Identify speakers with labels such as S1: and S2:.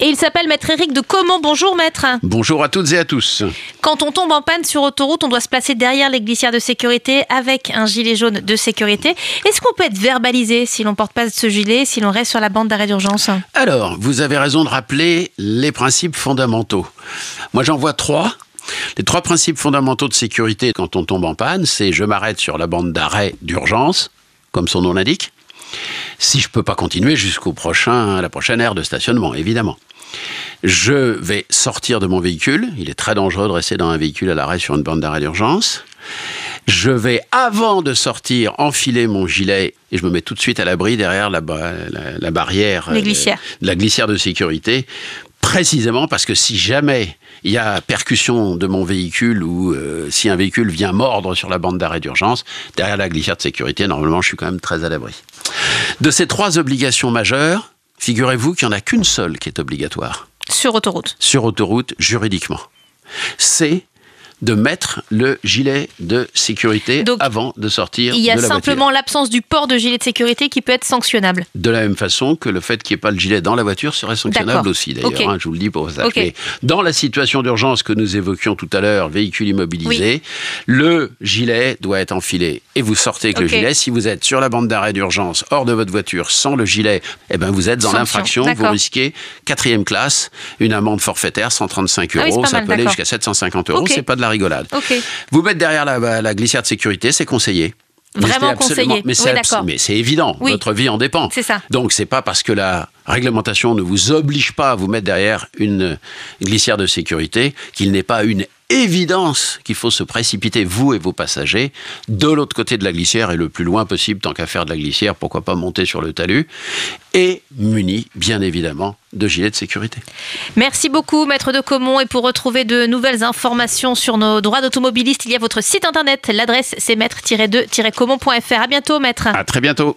S1: Et il s'appelle Maître Éric de Comment. Bonjour Maître.
S2: Bonjour à toutes et à tous.
S1: Quand on tombe en panne sur autoroute, on doit se placer derrière les glissières de sécurité avec un gilet jaune de sécurité. Est-ce qu'on peut être verbalisé si l'on porte pas ce gilet, si l'on reste sur la bande d'arrêt d'urgence?
S2: Alors, vous avez raison de rappeler les principes fondamentaux. Moi, j'en vois trois. Les trois principes fondamentaux de sécurité quand on tombe en panne, c'est je m'arrête sur la bande d'arrêt d'urgence, comme son nom l'indique si je ne peux pas continuer jusqu'au prochain, la prochaine aire de stationnement, évidemment. Je vais sortir de mon véhicule. Il est très dangereux de rester dans un véhicule à l'arrêt sur une bande d'arrêt d'urgence. Je vais, avant de sortir, enfiler mon gilet et je me mets tout de suite à l'abri derrière la, barrière,
S1: glissières.
S2: la glissière de sécurité, précisément parce que si jamais il y a percussion de mon véhicule ou euh, si un véhicule vient mordre sur la bande d'arrêt d'urgence, derrière la glissière de sécurité, normalement, je suis quand même très à l'abri. De ces trois obligations majeures, figurez-vous qu'il n'y en a qu'une seule qui est obligatoire.
S1: Sur autoroute.
S2: Sur autoroute, juridiquement. C'est de mettre le gilet de sécurité avant de sortir de
S1: la
S2: voiture.
S1: Il y a simplement l'absence du port de gilet de sécurité qui peut être sanctionnable.
S2: De la même façon que le fait qu'il n'y ait pas le gilet dans la voiture serait sanctionnable aussi, d'ailleurs. Hein, je vous le dis pour vous okay. Dans la situation d'urgence que nous évoquions tout à l'heure, véhicule immobilisé, le gilet doit être enfilé et vous sortez avec le gilet. Si vous êtes sur la bande d'arrêt d'urgence, hors de votre voiture, sans le gilet, eh ben vous êtes dans l'infraction. Vous risquez quatrième classe, une amende forfaitaire, 135 euros.
S1: Ah
S2: ça peut aller jusqu'à 750 euros. C'est pas de la rigolade. Vous mettre derrière la, la glissière de sécurité, c'est conseillé.
S1: Vraiment conseillé.
S2: Mais c'est
S1: oui,
S2: évident.
S1: Oui.
S2: Votre vie en dépend.
S1: C'est ça.
S2: Donc c'est pas parce que la réglementation ne vous oblige pas à vous mettre derrière une glissière de sécurité qu'il n'est pas une évidence qu'il faut se précipiter, vous et vos passagers, de l'autre côté de la glissière et le plus loin possible, tant qu'à faire de la glissière, pourquoi pas monter sur le talus, et muni, bien évidemment, de gilets de sécurité.
S1: Merci beaucoup, Maître de Comont. Et pour retrouver de nouvelles informations sur nos droits d'automobiliste, il y a votre site internet. L'adresse, c'est maître-2-comont.fr. À bientôt, Maître.
S2: À très bientôt.